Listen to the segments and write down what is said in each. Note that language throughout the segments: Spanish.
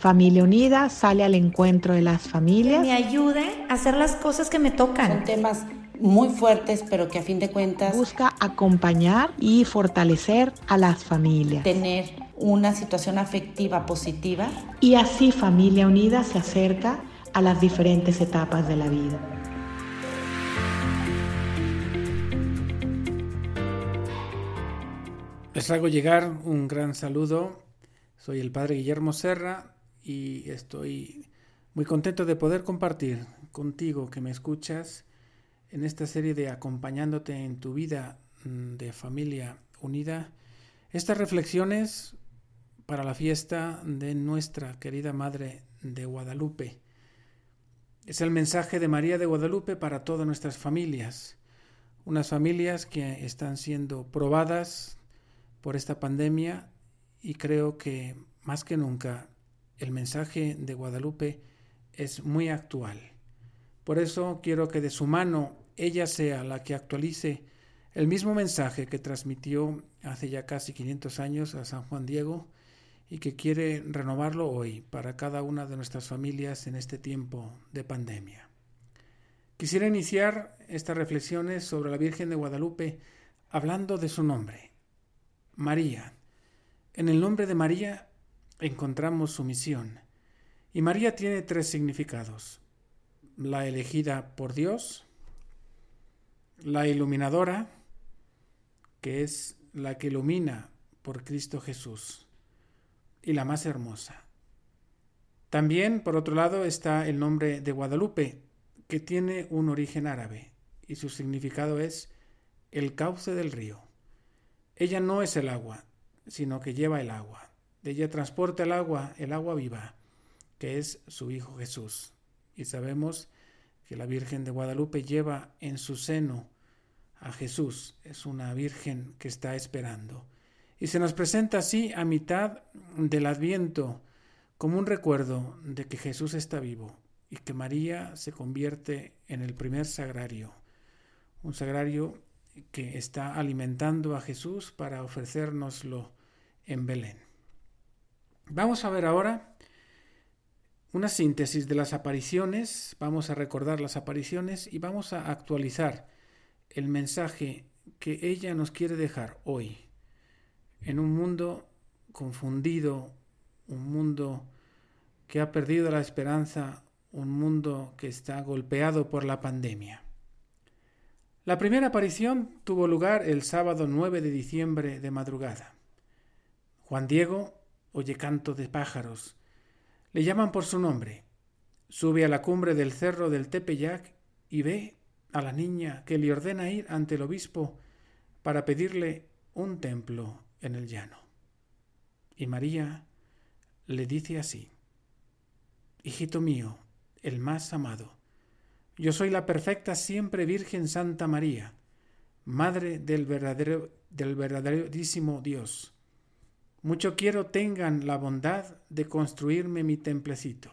Familia Unida sale al encuentro de las familias. me ayude a hacer las cosas que me tocan. Son temas muy fuertes, pero que a fin de cuentas busca acompañar y fortalecer a las familias. Tener una situación afectiva positiva. Y así Familia Unida se acerca a las diferentes etapas de la vida. Les hago llegar un gran saludo. Soy el Padre Guillermo Serra y estoy muy contento de poder compartir contigo que me escuchas en esta serie de acompañándote en tu vida mm, de familia unida estas reflexiones para la fiesta de nuestra querida Madre de Guadalupe. Es el mensaje de María de Guadalupe para todas nuestras familias, unas familias que están siendo probadas por esta pandemia y creo que más que nunca el mensaje de Guadalupe es muy actual. Por eso quiero que de su mano ella sea la que actualice el mismo mensaje que transmitió hace ya casi 500 años a San Juan Diego y que quiere renovarlo hoy para cada una de nuestras familias en este tiempo de pandemia. Quisiera iniciar estas reflexiones sobre la Virgen de Guadalupe hablando de su nombre, María. En el nombre de María encontramos su misión. Y María tiene tres significados. La elegida por Dios, la iluminadora, que es la que ilumina por Cristo Jesús, y la más hermosa. También, por otro lado, está el nombre de Guadalupe, que tiene un origen árabe, y su significado es el cauce del río. Ella no es el agua, sino que lleva el agua. De ella transporta el agua, el agua viva, que es su Hijo Jesús. Y sabemos que la Virgen de Guadalupe lleva en su seno a Jesús. Es una Virgen que está esperando. Y se nos presenta así a mitad del adviento como un recuerdo de que Jesús está vivo y que María se convierte en el primer sagrario. Un sagrario que está alimentando a Jesús para ofrecérnoslo en Belén. Vamos a ver ahora una síntesis de las apariciones, vamos a recordar las apariciones y vamos a actualizar el mensaje que ella nos quiere dejar hoy en un mundo confundido, un mundo que ha perdido la esperanza, un mundo que está golpeado por la pandemia. La primera aparición tuvo lugar el sábado 9 de diciembre de madrugada. Juan Diego oye canto de pájaros. Le llaman por su nombre. Sube a la cumbre del cerro del Tepeyac y ve a la niña que le ordena ir ante el obispo para pedirle un templo en el llano. Y María le dice así, Hijito mío, el más amado, yo soy la perfecta siempre Virgen Santa María, Madre del verdadero, del verdaderísimo Dios mucho quiero tengan la bondad de construirme mi templecito.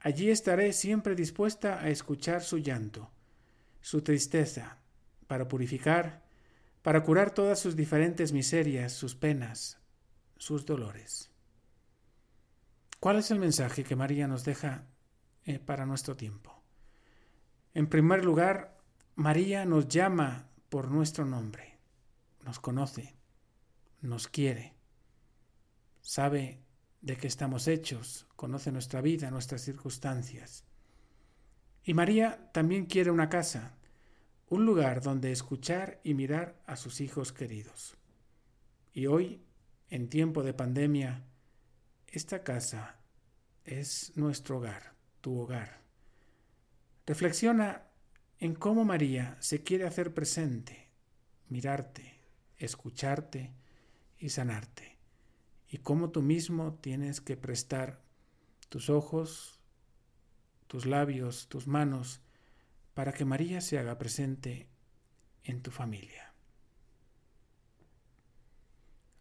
Allí estaré siempre dispuesta a escuchar su llanto, su tristeza, para purificar, para curar todas sus diferentes miserias, sus penas, sus dolores. ¿Cuál es el mensaje que María nos deja eh, para nuestro tiempo? En primer lugar, María nos llama por nuestro nombre, nos conoce, nos quiere sabe de qué estamos hechos, conoce nuestra vida, nuestras circunstancias. Y María también quiere una casa, un lugar donde escuchar y mirar a sus hijos queridos. Y hoy, en tiempo de pandemia, esta casa es nuestro hogar, tu hogar. Reflexiona en cómo María se quiere hacer presente, mirarte, escucharte y sanarte y cómo tú mismo tienes que prestar tus ojos, tus labios, tus manos, para que María se haga presente en tu familia.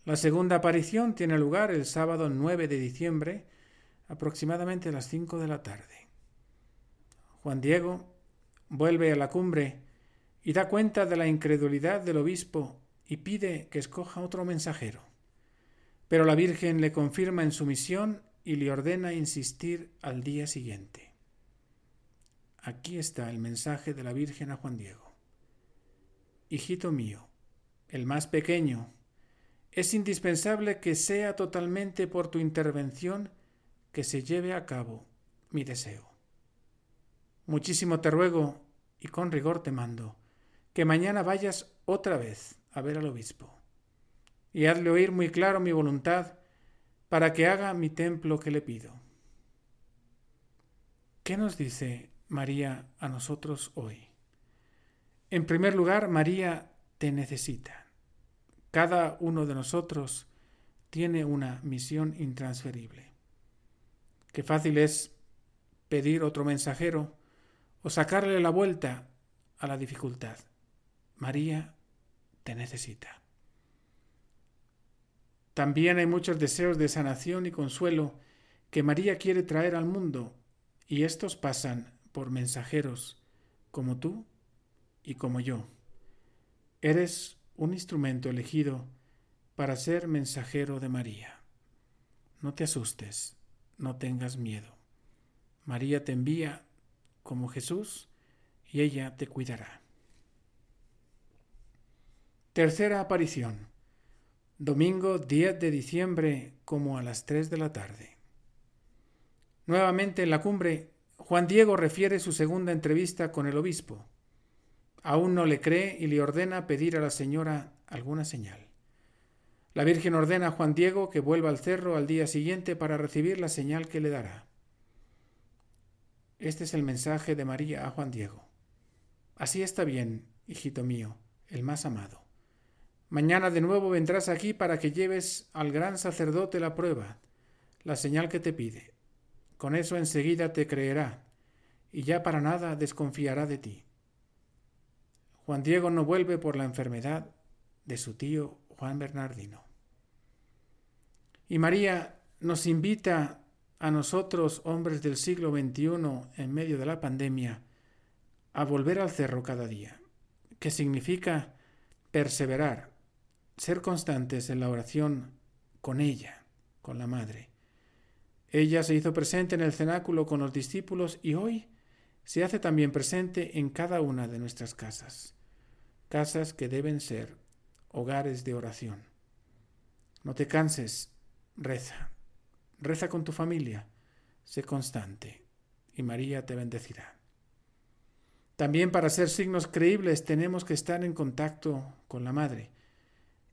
La segunda aparición tiene lugar el sábado 9 de diciembre, aproximadamente a las 5 de la tarde. Juan Diego vuelve a la cumbre y da cuenta de la incredulidad del obispo y pide que escoja otro mensajero. Pero la Virgen le confirma en su misión y le ordena insistir al día siguiente. Aquí está el mensaje de la Virgen a Juan Diego. Hijito mío, el más pequeño, es indispensable que sea totalmente por tu intervención que se lleve a cabo mi deseo. Muchísimo te ruego, y con rigor te mando, que mañana vayas otra vez a ver al obispo, y hazle oír muy claro mi voluntad para que haga mi templo que le pido. ¿Qué nos dice María a nosotros hoy? En primer lugar, María te necesita. Cada uno de nosotros tiene una misión intransferible. Qué fácil es pedir otro mensajero o sacarle la vuelta a la dificultad. María te necesita. También hay muchos deseos de sanación y consuelo que María quiere traer al mundo y estos pasan por mensajeros como tú y como yo. Eres un instrumento elegido para ser mensajero de María. No te asustes, no tengas miedo. María te envía como Jesús y ella te cuidará. Tercera aparición. Domingo 10 de diciembre como a las 3 de la tarde. Nuevamente en la cumbre, Juan Diego refiere su segunda entrevista con el obispo. Aún no le cree y le ordena pedir a la señora alguna señal. La Virgen ordena a Juan Diego que vuelva al cerro al día siguiente para recibir la señal que le dará. Este es el mensaje de María a Juan Diego. Así está bien, hijito mío, el más amado. Mañana de nuevo vendrás aquí para que lleves al gran sacerdote la prueba, la señal que te pide. Con eso enseguida te creerá, y ya para nada desconfiará de ti. Juan Diego no vuelve por la enfermedad de su tío Juan Bernardino. Y María nos invita a nosotros, hombres del siglo XXI, en medio de la pandemia, a volver al cerro cada día, que significa perseverar, ser constantes en la oración con ella, con la Madre. Ella se hizo presente en el cenáculo con los discípulos y hoy se hace también presente en cada una de nuestras casas, casas que deben ser hogares de oración. No te canses, reza, reza con tu familia, sé constante, y María te bendecirá. También para ser signos creíbles tenemos que estar en contacto con la Madre.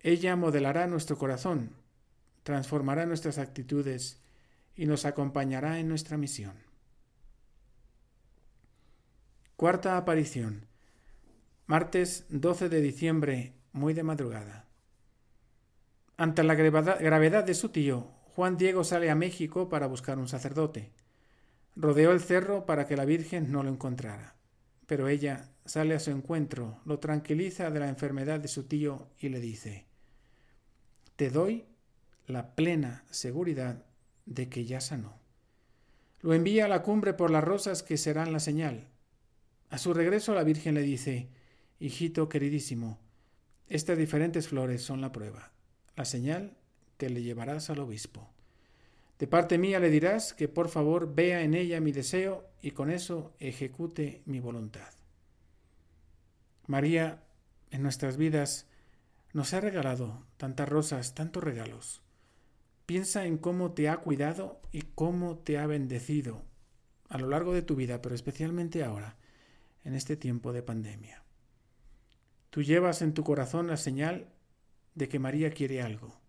Ella modelará nuestro corazón, transformará nuestras actitudes y nos acompañará en nuestra misión. Cuarta aparición. Martes 12 de diciembre, muy de madrugada. Ante la gravedad de su tío, Juan Diego sale a México para buscar un sacerdote. Rodeó el cerro para que la Virgen no lo encontrara, pero ella sale a su encuentro, lo tranquiliza de la enfermedad de su tío y le dice, Te doy la plena seguridad de que ya sanó. Lo envía a la cumbre por las rosas que serán la señal. A su regreso la Virgen le dice, Hijito queridísimo, estas diferentes flores son la prueba, la señal que le llevarás al obispo. De parte mía le dirás que por favor vea en ella mi deseo y con eso ejecute mi voluntad. María, en nuestras vidas, nos ha regalado tantas rosas, tantos regalos. Piensa en cómo te ha cuidado y cómo te ha bendecido a lo largo de tu vida, pero especialmente ahora, en este tiempo de pandemia. Tú llevas en tu corazón la señal de que María quiere algo.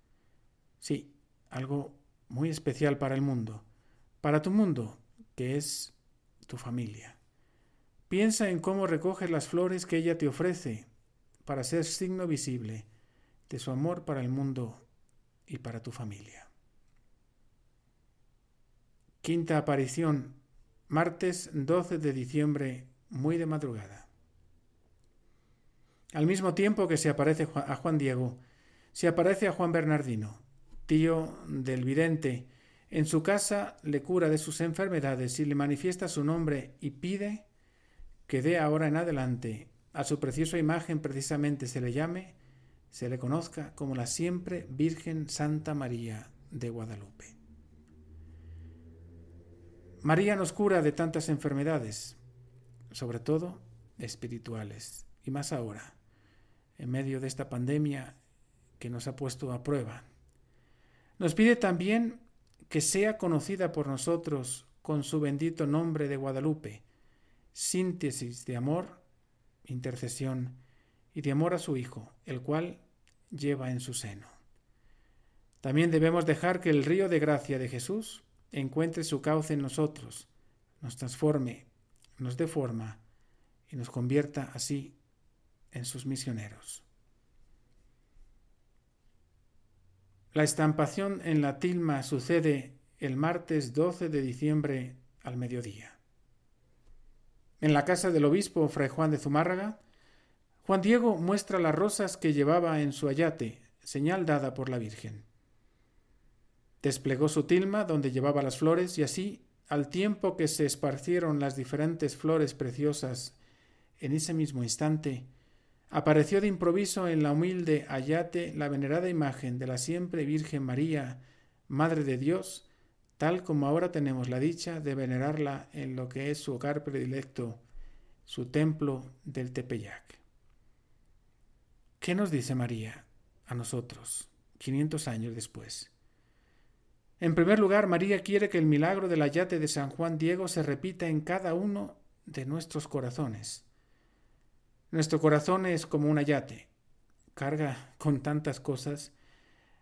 Sí, algo muy especial para el mundo, para tu mundo, que es tu familia. Piensa en cómo recoges las flores que ella te ofrece para ser signo visible de su amor para el mundo y para tu familia. Quinta aparición, martes 12 de diciembre, muy de madrugada. Al mismo tiempo que se aparece a Juan Diego, se aparece a Juan Bernardino, tío del vidente. En su casa le cura de sus enfermedades y le manifiesta su nombre y pide que de ahora en adelante a su preciosa imagen precisamente se le llame se le conozca como la siempre Virgen Santa María de Guadalupe. María nos cura de tantas enfermedades, sobre todo espirituales, y más ahora, en medio de esta pandemia que nos ha puesto a prueba. Nos pide también que sea conocida por nosotros con su bendito nombre de Guadalupe, síntesis de amor, intercesión y de amor a su Hijo, el cual lleva en su seno. También debemos dejar que el río de gracia de Jesús encuentre su cauce en nosotros, nos transforme, nos dé forma y nos convierta así en sus misioneros. La estampación en la tilma sucede el martes 12 de diciembre al mediodía. En la casa del obispo Fray Juan de Zumárraga, Juan Diego muestra las rosas que llevaba en su ayate, señal dada por la Virgen. Desplegó su tilma donde llevaba las flores y así, al tiempo que se esparcieron las diferentes flores preciosas en ese mismo instante, apareció de improviso en la humilde ayate la venerada imagen de la siempre Virgen María, Madre de Dios, tal como ahora tenemos la dicha de venerarla en lo que es su hogar predilecto, su templo del Tepeyac. ¿Qué nos dice María a nosotros, 500 años después? En primer lugar, María quiere que el milagro del ayate de San Juan Diego se repita en cada uno de nuestros corazones nuestro corazón es como un ayate, carga con tantas cosas,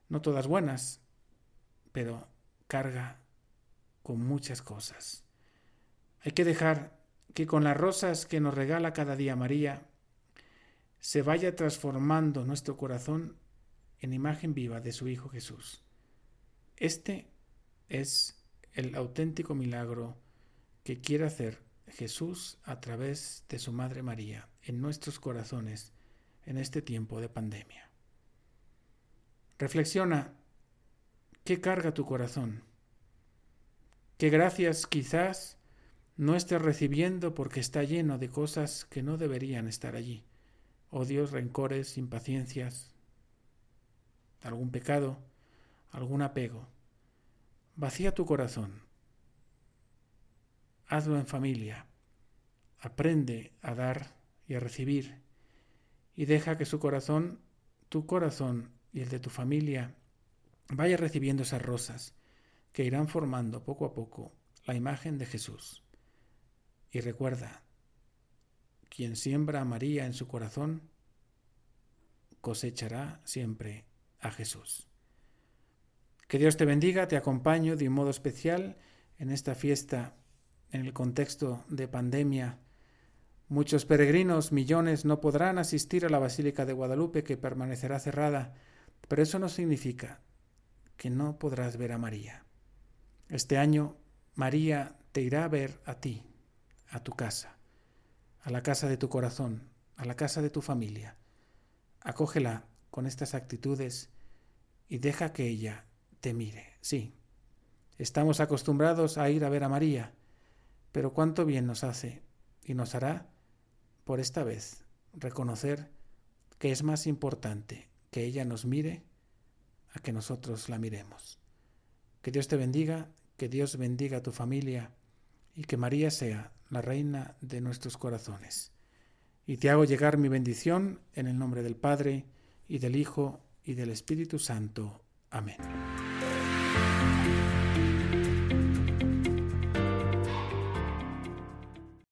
no todas buenas, pero carga con muchas cosas. Hay que dejar que con las rosas que nos regala cada día María, se vaya transformando nuestro corazón en imagen viva de su Hijo Jesús. Este es el auténtico milagro que quiere hacer Jesús a través de su Madre María en nuestros corazones en este tiempo de pandemia. Reflexiona, ¿qué carga tu corazón? ¿Qué gracias quizás no estés recibiendo porque está lleno de cosas que no deberían estar allí? Odios, rencores, impaciencias, algún pecado, algún apego. Vacía tu corazón hazlo en familia. Aprende a dar y a recibir y deja que su corazón, tu corazón y el de tu familia vaya recibiendo esas rosas que irán formando poco a poco la imagen de Jesús. Y recuerda, quien siembra a María en su corazón, cosechará siempre a Jesús. Que Dios te bendiga, te acompaño de un modo especial en esta fiesta en el contexto de pandemia. Muchos peregrinos, millones, no podrán asistir a la Basílica de Guadalupe que permanecerá cerrada, pero eso no significa que no podrás ver a María. Este año María te irá a ver a ti, a tu casa, a la casa de tu corazón, a la casa de tu familia. Acógela con estas actitudes y deja que ella te mire. Sí, estamos acostumbrados a ir a ver a María, pero cuánto bien nos hace y nos hará, por esta vez, reconocer que es más importante que ella nos mire a que nosotros la miremos. Que Dios te bendiga, que Dios bendiga a tu familia y que María sea la reina de nuestros corazones. Y te hago llegar mi bendición en el nombre del Padre, y del Hijo, y del Espíritu Santo. Amén.